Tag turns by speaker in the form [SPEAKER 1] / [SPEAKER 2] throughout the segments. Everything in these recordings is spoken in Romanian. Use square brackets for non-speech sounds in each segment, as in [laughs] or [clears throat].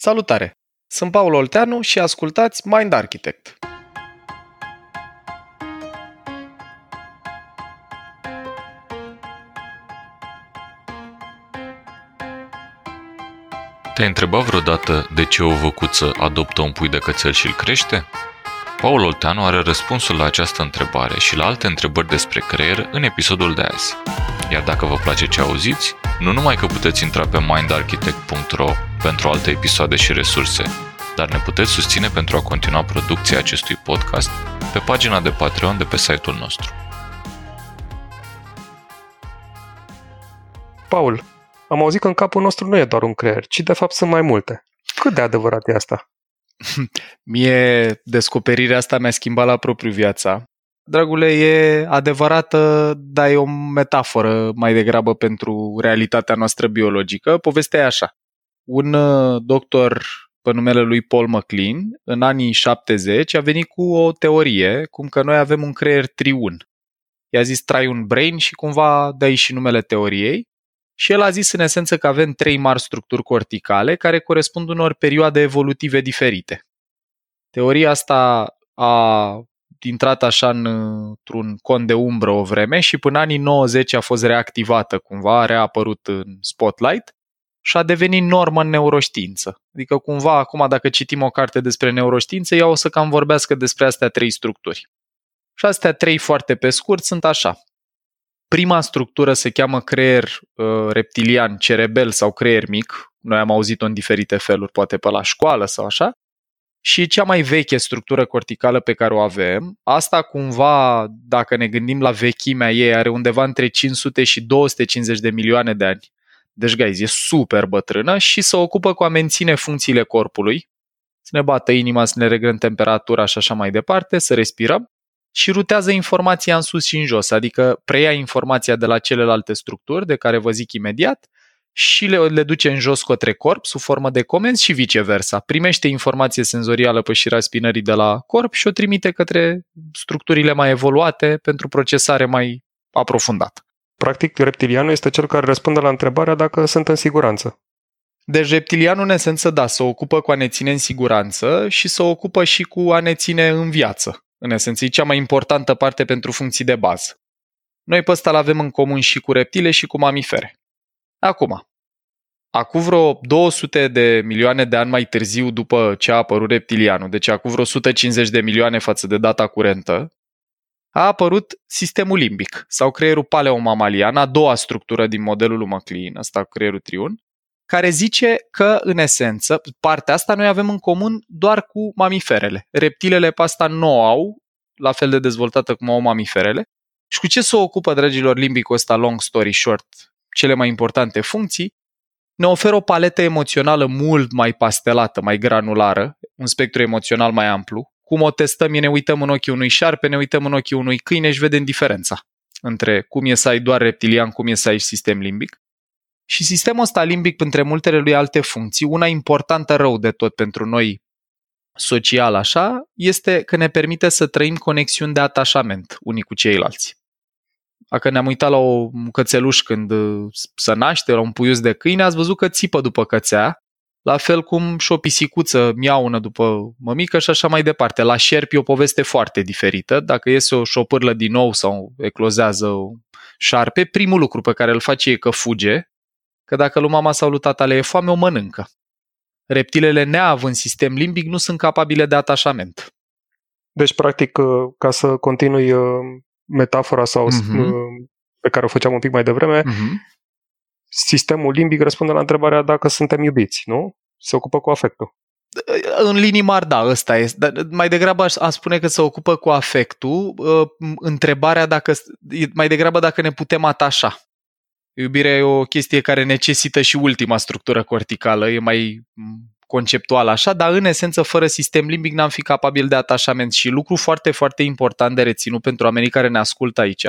[SPEAKER 1] Salutare! Sunt Paul Olteanu și ascultați Mind Architect.
[SPEAKER 2] Te-ai întrebat vreodată de ce o văcuță adoptă un pui de cățel și îl crește? Paul Olteanu are răspunsul la această întrebare și la alte întrebări despre creier în episodul de azi. Iar dacă vă place ce auziți, nu numai că puteți intra pe mindarchitect.ro pentru alte episoade și resurse, dar ne puteți susține pentru a continua producția acestui podcast pe pagina de Patreon de pe site-ul nostru.
[SPEAKER 3] Paul, am auzit că în capul nostru nu e doar un creier, ci de fapt sunt mai multe. Cât de adevărat e asta? [laughs]
[SPEAKER 1] Mie descoperirea asta mi-a schimbat la propriu viața. Dragule, e adevărată, dar e o metaforă mai degrabă pentru realitatea noastră biologică. Povestea e așa. Un uh, doctor pe numele lui Paul McLean, în anii 70, a venit cu o teorie, cum că noi avem un creier triun. I-a zis trai un brain și cumva dă și numele teoriei. Și el a zis în esență că avem trei mari structuri corticale care corespund unor perioade evolutive diferite. Teoria asta a intrat așa într-un con de umbră o vreme și până anii 90 a fost reactivată cumva, a reapărut în spotlight și a devenit normă în neuroștiință. Adică cumva acum dacă citim o carte despre neuroștiință, ea o să cam vorbească despre astea trei structuri. Și astea trei foarte pe scurt sunt așa. Prima structură se cheamă creier uh, reptilian, cerebel sau creier mic. Noi am auzit-o în diferite feluri, poate pe la școală sau așa. Și cea mai veche structură corticală pe care o avem, asta cumva, dacă ne gândim la vechimea ei, are undeva între 500 și 250 de milioane de ani. Deci, guys, e super bătrână și se ocupă cu a menține funcțiile corpului, să ne bată inima, să ne reglăm temperatura și așa mai departe, să respirăm și rutează informația în sus și în jos, adică preia informația de la celelalte structuri, de care vă zic imediat, și le, le duce în jos către corp sub formă de comenzi și viceversa. Primește informație senzorială pe șirea spinării de la corp și o trimite către structurile mai evoluate pentru procesare mai aprofundată.
[SPEAKER 3] Practic, reptilianul este cel care răspunde la întrebarea dacă sunt în siguranță.
[SPEAKER 1] Deci reptilianul, în esență, da, se ocupă cu a ne ține în siguranță și se ocupă și cu a ne ține în viață. În esență, e cea mai importantă parte pentru funcții de bază. Noi pe ăsta avem în comun și cu reptile și cu mamifere. Acum, acum vreo 200 de milioane de ani mai târziu după ce a apărut reptilianul, deci acum vreo 150 de milioane față de data curentă, a apărut sistemul limbic sau creierul paleomamalian, a doua structură din modelul lui McLean, asta creierul triun, care zice că, în esență, partea asta noi avem în comun doar cu mamiferele. Reptilele pe asta nu au, la fel de dezvoltată cum au mamiferele. Și cu ce se ocupă, dragilor, limbicul ăsta, long story short, cele mai importante funcții, ne oferă o paletă emoțională mult mai pastelată, mai granulară, un spectru emoțional mai amplu. Cum o testăm, e ne uităm în ochii unui șarpe, ne uităm în ochii unui câine și vedem diferența între cum e să ai doar reptilian, cum e să ai sistem limbic. Și sistemul ăsta limbic, între multele lui alte funcții, una importantă rău de tot pentru noi social așa, este că ne permite să trăim conexiuni de atașament unii cu ceilalți. Dacă ne-am uitat la o cățeluș când uh, se naște, la un puius de câine, ați văzut că țipă după cățea, la fel cum și o pisicuță miaună după mămică și așa mai departe. La șerpi e o poveste foarte diferită. Dacă iese o șopârlă din nou sau eclozează o șarpe, primul lucru pe care îl face e că fuge, că dacă lui mama sau lui tata le e foame, o mănâncă. Reptilele neavând sistem limbic nu sunt capabile de atașament.
[SPEAKER 3] Deci, practic, uh, ca să continui uh, metafora sau uh-huh. pe care o făceam un pic mai devreme, uh-huh. sistemul limbic răspunde la întrebarea dacă suntem iubiți, nu? Se ocupă cu afectul.
[SPEAKER 1] În linii mari, da, ăsta este. Dar mai degrabă aș, aș spune că se ocupă cu afectul. Uh, întrebarea dacă, mai degrabă dacă ne putem atașa. Iubirea e o chestie care necesită și ultima structură corticală, e mai conceptual așa, dar în esență, fără sistem limbic n-am fi capabil de atașament și lucru foarte, foarte important de reținut pentru oamenii care ne ascultă aici.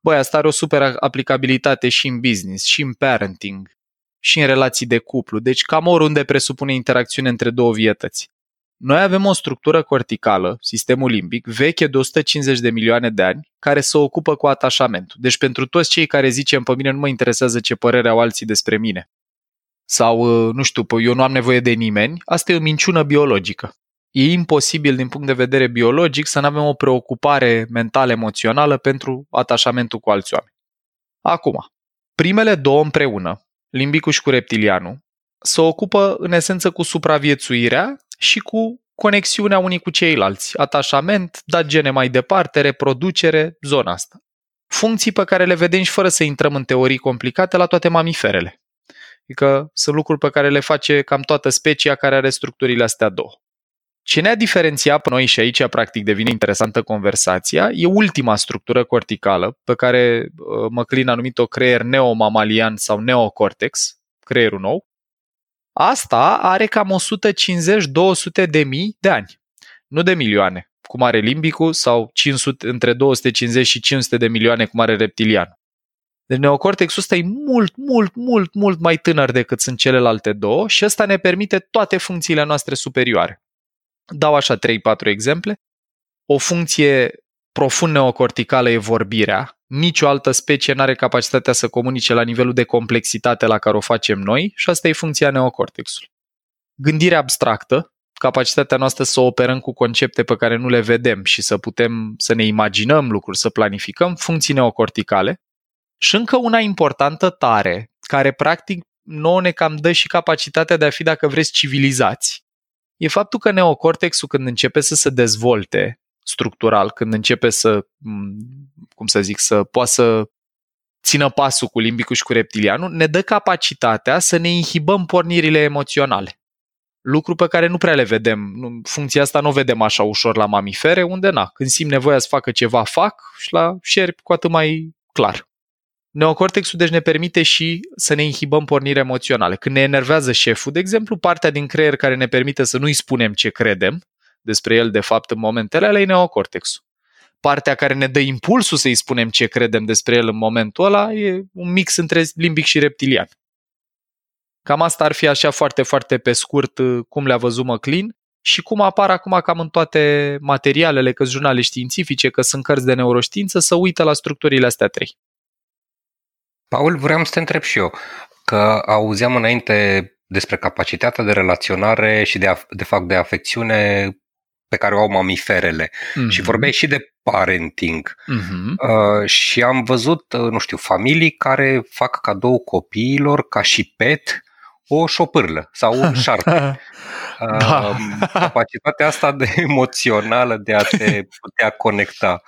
[SPEAKER 1] Băi, asta are o super aplicabilitate și în business, și în parenting, și în relații de cuplu, deci cam oriunde presupune interacțiune între două vietăți. Noi avem o structură corticală, sistemul limbic, veche de 150 de milioane de ani, care se ocupă cu atașamentul. Deci pentru toți cei care zicem pe mine nu mă interesează ce părere au alții despre mine. Sau, uh, nu știu, eu nu am nevoie de nimeni, asta e o minciună biologică. E imposibil din punct de vedere biologic să nu avem o preocupare mentală emoțională pentru atașamentul cu alți oameni. Acum, primele două împreună, limbicul și cu reptilianul, se ocupă în esență cu supraviețuirea și cu conexiunea unii cu ceilalți, atașament, dat gene mai departe, reproducere, zona asta. Funcții pe care le vedem și fără să intrăm în teorii complicate la toate mamiferele. Adică sunt lucruri pe care le face cam toată specia care are structurile astea două. Ce ne-a diferențiat pe noi și aici practic devine interesantă conversația e ultima structură corticală pe care uh, McLean a numit-o creier neomamalian sau neocortex, creierul nou. Asta are cam 150-200 de mii de ani, nu de milioane, cum are limbicul, sau 500, între 250 și 500 de milioane, cum are reptilian. Deci neocortexul ăsta e mult, mult, mult, mult mai tânăr decât sunt celelalte două și ăsta ne permite toate funcțiile noastre superioare. Dau așa 3-4 exemple. O funcție profund neocorticală e vorbirea. Nici o altă specie nu are capacitatea să comunice la nivelul de complexitate la care o facem noi și asta e funcția neocortexului. Gândirea abstractă, capacitatea noastră să operăm cu concepte pe care nu le vedem și să putem să ne imaginăm lucruri, să planificăm, funcții neocorticale. Și încă una importantă tare, care practic nouă ne cam dă și capacitatea de a fi, dacă vreți, civilizați, e faptul că neocortexul când începe să se dezvolte structural, când începe să, cum să zic, să poată să țină pasul cu limbicul și cu reptilianul, ne dă capacitatea să ne inhibăm pornirile emoționale. Lucru pe care nu prea le vedem. Funcția asta nu o vedem așa ușor la mamifere, unde na, când simt nevoia să facă ceva, fac și la șerpi cu atât mai clar. Neocortexul deci ne permite și să ne inhibăm porniri emoționale. Când ne enervează șeful, de exemplu, partea din creier care ne permite să nu-i spunem ce credem despre el de fapt în momentele alea e neocortexul. Partea care ne dă impulsul să-i spunem ce credem despre el în momentul ăla e un mix între limbic și reptilian. Cam asta ar fi așa foarte, foarte pe scurt uh, cum le-a văzut McLean și cum apar acum cam în toate materialele, că jurnale științifice, că sunt cărți de neuroștiință, să uită la structurile astea trei.
[SPEAKER 4] Paul, vreau să te întreb și eu, că auzeam înainte despre capacitatea de relaționare și de, de fapt de afecțiune pe care o au mamiferele mm-hmm. și vorbeai și de parenting mm-hmm. uh, și am văzut, uh, nu știu, familii care fac cadou copiilor ca și pet o șopârlă sau un [laughs] șarpe. da. uh, capacitatea asta de [laughs] emoțională de a te putea conecta.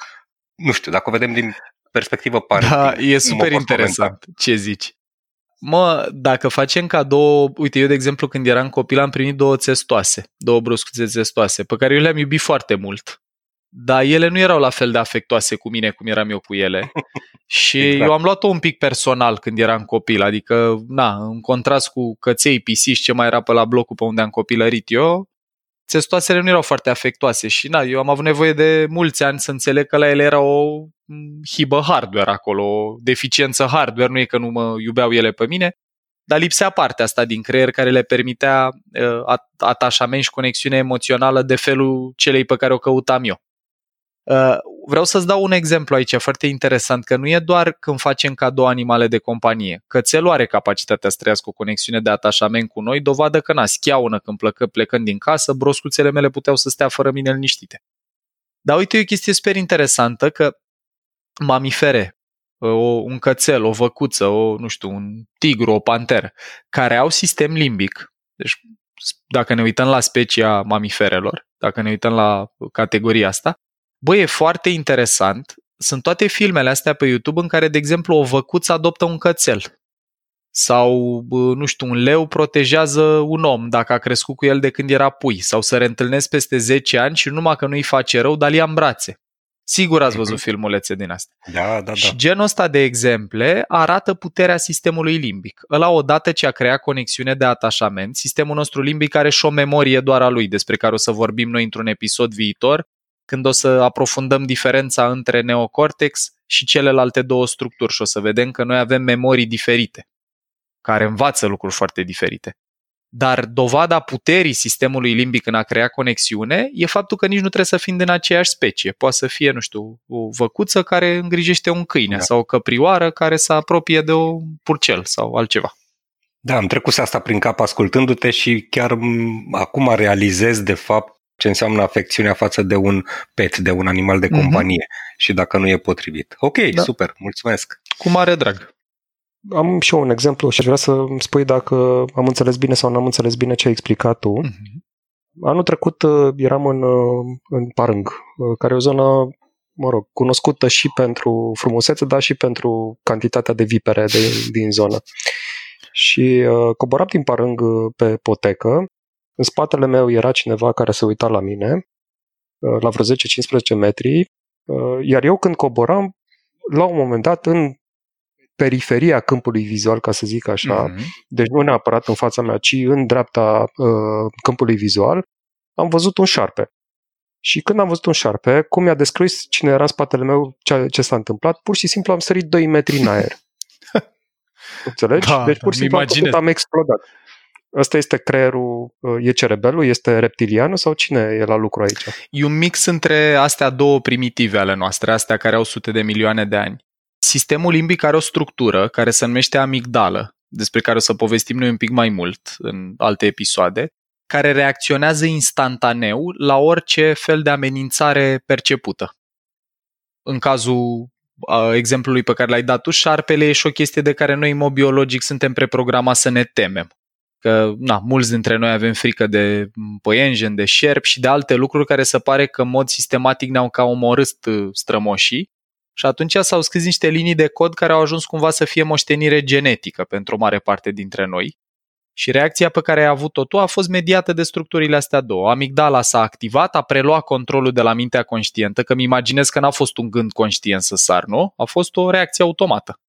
[SPEAKER 4] Nu știu, dacă o vedem din perspectivă parenting.
[SPEAKER 1] Da, e super interesant comenta. ce zici. Mă, dacă facem cadou, uite, eu de exemplu când eram copil am primit două țestoase, două bruscuțe țestoase, pe care eu le-am iubit foarte mult. Dar ele nu erau la fel de afectoase cu mine cum eram eu cu ele. [laughs] Și exact. eu am luat-o un pic personal când eram copil, adică, na, în contrast cu căței, pisici, ce mai era pe la blocul pe unde am copilărit eu, țestoasele nu erau foarte afectoase și na, eu am avut nevoie de mulți ani să înțeleg că la ele era o hibă hardware acolo, o deficiență hardware, nu e că nu mă iubeau ele pe mine, dar lipsea partea asta din creier care le permitea uh, atașament și conexiune emoțională de felul celei pe care o căutam eu. Uh, vreau să-ți dau un exemplu aici foarte interesant, că nu e doar când facem cadou animale de companie. Cățelul are capacitatea să trăiască o conexiune de atașament cu noi, dovadă că na, schiaună când plecă, plecând din casă, broscuțele mele puteau să stea fără mine liniștite. Dar uite, e o chestie super interesantă că mamifere, o, un cățel, o văcuță, o, nu știu, un tigru, o panteră, care au sistem limbic, deci dacă ne uităm la specia mamiferelor, dacă ne uităm la categoria asta, bă, e foarte interesant. Sunt toate filmele astea pe YouTube în care, de exemplu, o văcuță adoptă un cățel. Sau, nu știu, un leu protejează un om dacă a crescut cu el de când era pui. Sau să reîntâlnesc peste 10 ani și numai că nu-i face rău, dar ia în brațe. Sigur ați văzut mhm. filmulețe din asta.
[SPEAKER 4] Da, da, da.
[SPEAKER 1] Și genul ăsta de exemple arată puterea sistemului limbic. Ăla odată ce a creat conexiune de atașament, sistemul nostru limbic are și o memorie doar a lui, despre care o să vorbim noi într-un episod viitor, când o să aprofundăm diferența între neocortex și celelalte două structuri și o să vedem că noi avem memorii diferite, care învață lucruri foarte diferite. Dar dovada puterii sistemului limbic în a crea conexiune e faptul că nici nu trebuie să fim din aceeași specie. Poate să fie, nu știu, o văcuță care îngrijește un câine da. sau o căprioară care să apropie de un purcel sau altceva.
[SPEAKER 4] Da, am trecut asta prin cap ascultându-te și chiar acum realizez de fapt ce înseamnă afecțiunea față de un pet, de un animal de mhm. companie mm-hmm. și dacă nu e potrivit. Ok, da. super, mulțumesc.
[SPEAKER 1] Cu mare drag.
[SPEAKER 3] Am și eu un exemplu și aș vrea să îmi spui dacă am înțeles bine sau nu am înțeles bine ce ai explicat tu. Mm-hmm. Anul trecut uh, eram în, uh, în Parâng, uh, care e o zonă, mă rog, cunoscută și pentru frumusețe, dar și pentru cantitatea de vipere de, din zonă. Și uh, coboram din Parâng pe potecă. În spatele meu era cineva care se uita la mine, uh, la vreo 10-15 metri, uh, iar eu când coboram, la un moment dat, în periferia câmpului vizual, ca să zic așa, mm-hmm. deci nu neapărat în fața mea, ci în dreapta uh, câmpului vizual, am văzut un șarpe. Și când am văzut un șarpe, cum mi-a descris cine era în spatele meu, ce, ce s-a întâmplat, pur și simplu am sărit 2 metri în aer. [laughs] Înțelegi? Da, deci pur și simplu am, am explodat. Ăsta este creierul, uh, e cerebelul, este reptilianul sau cine e la lucru aici?
[SPEAKER 1] E un mix între astea două primitive ale noastre, astea care au sute de milioane de ani. Sistemul limbic are o structură care se numește amigdală, despre care o să povestim noi un pic mai mult în alte episoade, care reacționează instantaneu la orice fel de amenințare percepută. În cazul uh, exemplului pe care l-ai dat tu, șarpele e și o chestie de care noi, în mod biologic, suntem preprogramați să ne temem. Că, na, mulți dintre noi avem frică de păienjen, de șerp și de alte lucruri care se pare că în mod sistematic ne-au ca omorât strămoșii și atunci s-au scris niște linii de cod care au ajuns cumva să fie moștenire genetică pentru o mare parte dintre noi. Și reacția pe care ai avut-o tu a fost mediată de structurile astea două. Amigdala s-a activat, a preluat controlul de la mintea conștientă, că mi imaginez că n-a fost un gând conștient să sar, nu? A fost o reacție automată.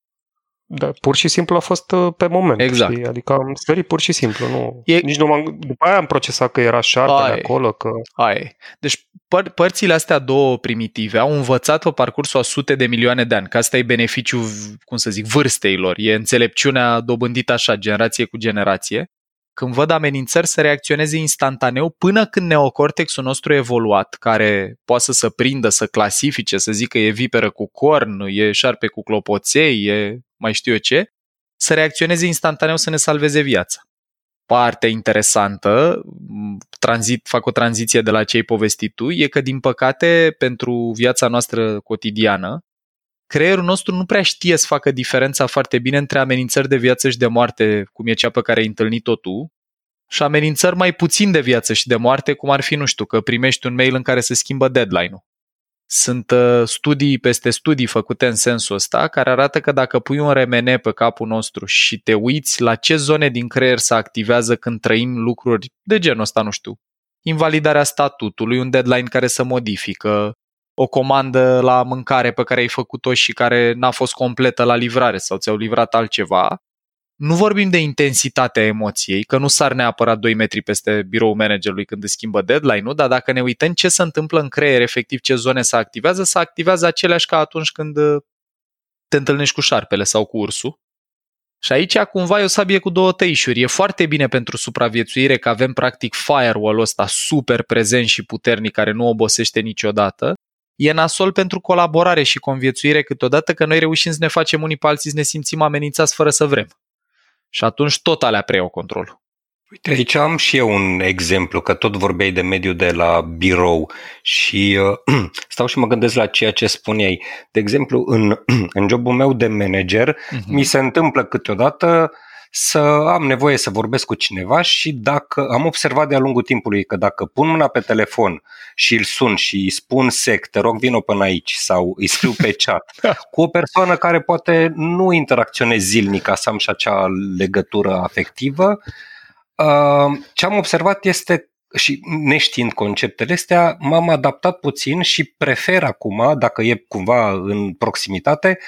[SPEAKER 3] Da, pur și simplu a fost uh, pe moment.
[SPEAKER 1] Exact.
[SPEAKER 3] Știi? Adică am sărit pur și simplu. Nu, e... Nici nu m-am, după aia am procesat că era șarpele acolo. Că...
[SPEAKER 1] Ai. Deci păr- părțile astea două primitive au învățat pe parcursul a sute de milioane de ani, că asta e beneficiul, cum să zic, vârstei lor. E înțelepciunea dobândită așa, generație cu generație. Când văd amenințări să reacționeze instantaneu până când neocortexul nostru evoluat, care poate să se prindă, să clasifice, să zică e viperă cu corn, e șarpe cu clopoței, e mai știu eu ce, să reacționeze instantaneu să ne salveze viața. Partea interesantă, tranzit, fac o tranziție de la ce ai povestit tu, e că, din păcate, pentru viața noastră cotidiană, creierul nostru nu prea știe să facă diferența foarte bine între amenințări de viață și de moarte, cum e cea pe care ai întâlnit-o tu, și amenințări mai puțin de viață și de moarte, cum ar fi, nu știu, că primești un mail în care se schimbă deadline-ul. Sunt uh, studii peste studii făcute în sensul ăsta care arată că dacă pui un remene pe capul nostru și te uiți la ce zone din creier se activează când trăim lucruri de genul ăsta, nu știu, invalidarea statutului, un deadline care se modifică, o comandă la mâncare pe care ai făcut-o și care n-a fost completă la livrare sau ți-au livrat altceva, nu vorbim de intensitatea emoției, că nu sar neapărat 2 metri peste birou managerului când îți schimbă deadline-ul, dar dacă ne uităm ce se întâmplă în creier, efectiv ce zone se activează, se activează aceleași ca atunci când uh, te întâlnești cu șarpele sau cu ursul. Și aici cumva e o sabie cu două tăișuri. E foarte bine pentru supraviețuire că avem practic firewall-ul ăsta super prezent și puternic care nu obosește niciodată. E nasol pentru colaborare și conviețuire câteodată că noi reușim să ne facem unii pe alții să ne simțim amenințați fără să vrem. Și atunci tot alea preiau controlul.
[SPEAKER 4] Uite, aici am și eu un exemplu, că tot vorbeai de mediul de la birou și uh, [clears throat] stau și mă gândesc la ceea ce spuneai. De exemplu, în, [clears throat] în jobul meu de manager, uh-huh. mi se întâmplă câteodată să am nevoie să vorbesc cu cineva și dacă am observat de-a lungul timpului că dacă pun mâna pe telefon și îl sun și îi spun sec, te rog vină până aici sau îi scriu pe [laughs] chat cu o persoană care poate nu interacționez zilnic ca să am și acea legătură afectivă, uh, ce am observat este și neștiind conceptele astea, m-am adaptat puțin și prefer acum, dacă e cumva în proximitate,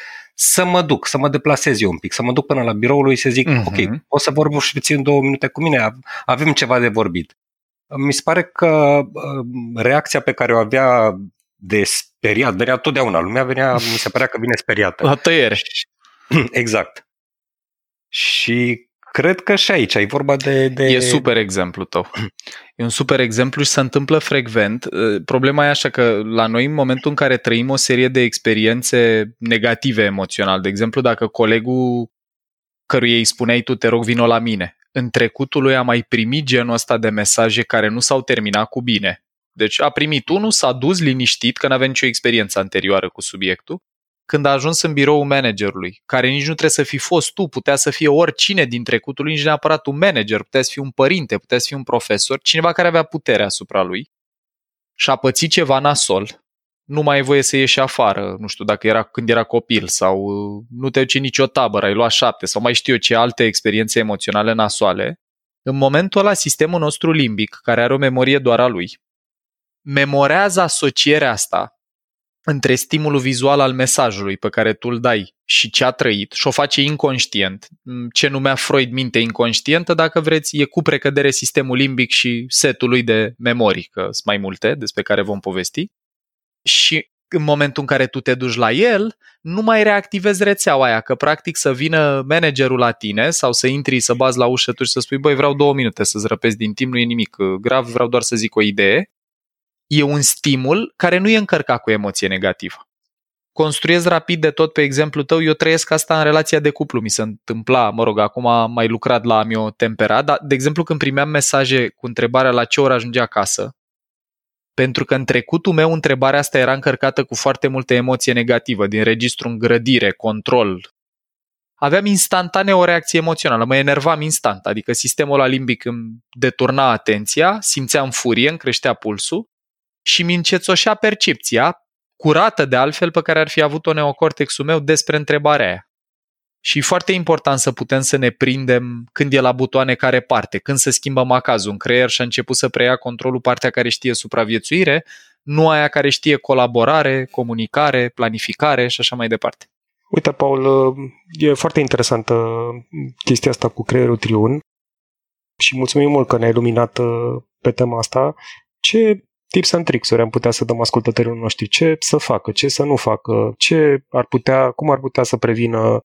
[SPEAKER 4] să mă duc, să mă deplasez eu un pic, să mă duc până la biroul lui și să zic, uh-huh. ok, o să și puțin două minute cu mine, avem ceva de vorbit. Mi se pare că uh, reacția pe care o avea de speriat, venea totdeauna, lumea venea, mi se părea că vine speriată.
[SPEAKER 1] La tăiere. [clears throat]
[SPEAKER 4] Exact. Și cred că și aici ai vorba de, de...
[SPEAKER 1] E super exemplu tău. [clears throat] E un super exemplu și se întâmplă frecvent. Uh, problema e așa că la noi în momentul în care trăim o serie de experiențe negative emoțional, de exemplu dacă colegul căruia îi spuneai tu, te rog, vino la mine. În trecutul lui a mai primit genul ăsta de mesaje care nu s-au terminat cu bine. Deci a primit unul, s-a dus liniștit, că n-avea nicio experiență anterioară cu subiectul, când a ajuns în biroul managerului, care nici nu trebuie să fi fost tu, putea să fie oricine din trecutul lui, nici neapărat un manager, putea să fie un părinte, putea să fie un profesor, cineva care avea putere asupra lui și a pățit ceva nasol, nu mai e voie să ieși afară, nu știu, dacă era când era copil sau uh, nu te duce nicio tabără, ai luat șapte sau mai știu eu ce alte experiențe emoționale nasoale, în momentul ăla sistemul nostru limbic, care are o memorie doar a lui, memorează asocierea asta între stimulul vizual al mesajului pe care tu îl dai și ce a trăit și o face inconștient. Ce numea Freud minte inconștientă, dacă vreți, e cu precădere sistemul limbic și setul lui de memorii, că sunt mai multe despre care vom povesti. Și în momentul în care tu te duci la el, nu mai reactivezi rețeaua aia, că practic să vină managerul la tine sau să intri, să bazi la ușă tu și să spui, băi, vreau două minute să-ți răpezi din timp, nu e nimic grav, vreau doar să zic o idee e un stimul care nu e încărcat cu emoție negativă. Construiesc rapid de tot pe exemplu tău, eu trăiesc asta în relația de cuplu, mi se întâmpla, mă rog, acum am mai lucrat la mi-o tempera, dar de exemplu când primeam mesaje cu întrebarea la ce oră ajunge acasă, pentru că în trecutul meu întrebarea asta era încărcată cu foarte multă emoție negativă, din registru îngrădire, control. Aveam instantaneu o reacție emoțională, mă enervam instant, adică sistemul la limbic îmi deturna atenția, simțeam furie, îmi creștea pulsul și mi încețoșea percepția, curată de altfel, pe care ar fi avut-o neocortexul meu despre întrebarea aia. Și e foarte important să putem să ne prindem când e la butoane care parte, când se schimbă macazul în creier și a început să preia controlul partea care știe supraviețuire, nu aia care știe colaborare, comunicare, planificare și așa mai departe.
[SPEAKER 3] Uite, Paul, e foarte interesantă chestia asta cu creierul triun și mulțumim mult că ne-ai iluminat uh, pe tema asta. Ce tips and tricks-uri am putea să dăm ascultătorilor noștri, ce să facă, ce să nu facă, ce ar putea, cum ar putea să prevină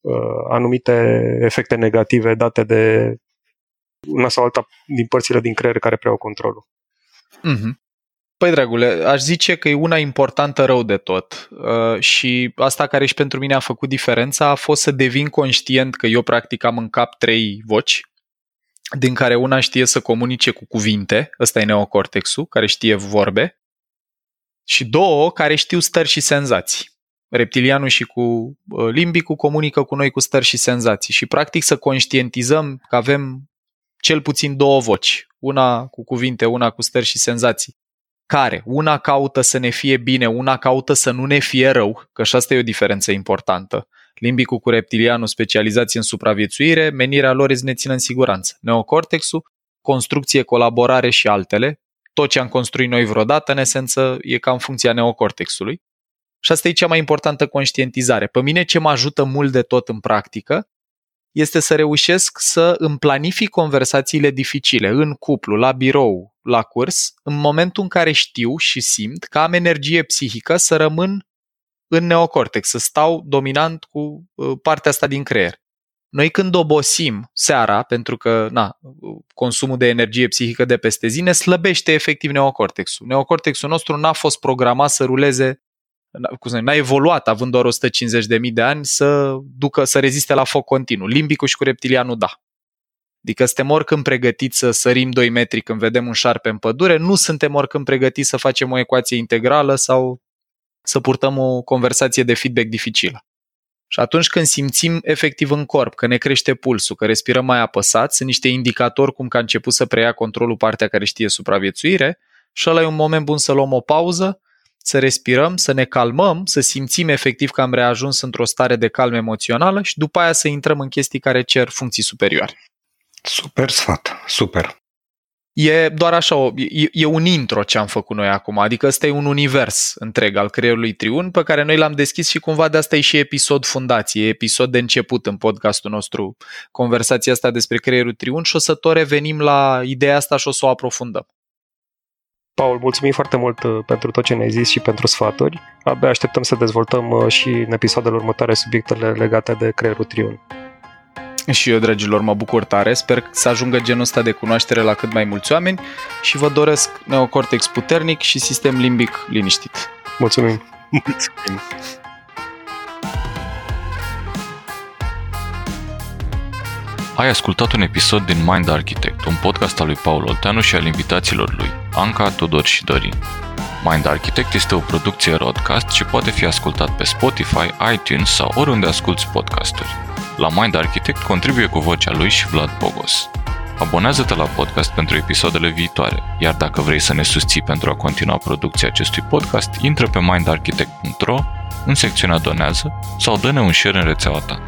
[SPEAKER 3] uh, anumite efecte negative date de una sau alta din părțile din creier care preiau controlul.
[SPEAKER 1] Mm-hmm. Păi, dragule, aș zice că e una importantă rău de tot uh, și asta care și pentru mine a făcut diferența a fost să devin conștient că eu practic am în cap trei voci din care una știe să comunice cu cuvinte, ăsta e neocortexul, care știe vorbe, și două care știu stări și senzații. Reptilianul și cu uh, limbicul comunică cu noi cu stări și senzații. Și practic să conștientizăm că avem cel puțin două voci, una cu cuvinte, una cu stări și senzații, care? Una caută să ne fie bine, una caută să nu ne fie rău, că și asta e o diferență importantă limbicul cu reptilianul specializați în supraviețuire, menirea lor este să ne țină în siguranță. Neocortexul, construcție, colaborare și altele, tot ce am construit noi vreodată, în esență, e ca în funcția neocortexului. Și asta e cea mai importantă conștientizare. Pe mine ce mă ajută mult de tot în practică este să reușesc să îmi planific conversațiile dificile în cuplu, la birou, la curs, în momentul în care știu și simt că am energie psihică să rămân în neocortex, să stau dominant cu uh, partea asta din creier. Noi când obosim seara, pentru că na, consumul de energie psihică de peste zi ne slăbește efectiv neocortexul. Neocortexul nostru n-a fost programat să ruleze, n-a evoluat având doar 150.000 de ani să ducă, să reziste la foc continuu. Limbicul și cu reptilianul da. Adică suntem oricând pregătiți să sărim 2 metri când vedem un șarpe în pădure, nu suntem oricând pregătiți să facem o ecuație integrală sau să purtăm o conversație de feedback dificilă. Și atunci când simțim efectiv în corp că ne crește pulsul, că respirăm mai apăsat, sunt niște indicatori cum că a început să preia controlul partea care știe supraviețuire și ăla e un moment bun să luăm o pauză, să respirăm, să ne calmăm, să simțim efectiv că am reajuns într-o stare de calm emoțională și după aia să intrăm în chestii care cer funcții superioare.
[SPEAKER 4] Super sfat, super.
[SPEAKER 1] E doar așa, e, e un intro ce am făcut noi acum, adică ăsta e un univers întreg al creierului Triun pe care noi l-am deschis și cumva de asta e și episod fundație, episod de început în podcastul nostru, conversația asta despre creierul Triun și o să tot revenim la ideea asta și o să o aprofundăm.
[SPEAKER 3] Paul, mulțumim foarte mult uh, pentru tot ce ne-ai zis și pentru sfaturi. Abia așteptăm să dezvoltăm uh, și în episoadele următoare subiectele legate de creierul Triun.
[SPEAKER 1] Și eu, dragilor, mă bucur tare. Sper să ajungă genul ăsta de cunoaștere la cât mai mulți oameni și vă doresc neocortex puternic și sistem limbic liniștit.
[SPEAKER 3] Mulțumim!
[SPEAKER 4] Mulțumim!
[SPEAKER 2] Ai ascultat un episod din Mind Architect, un podcast al lui Paul Olteanu și al invitaților lui, Anca, Tudor și Dorin. Mind Architect este o producție broadcast și poate fi ascultat pe Spotify, iTunes sau oriunde asculti podcasturi. La Mind Architect contribuie cu vocea lui și Vlad Bogos. Abonează-te la podcast pentru episoadele viitoare, iar dacă vrei să ne susții pentru a continua producția acestui podcast, intră pe mindarchitect.ro în secțiunea Donează sau dă-ne un share în rețeaua ta.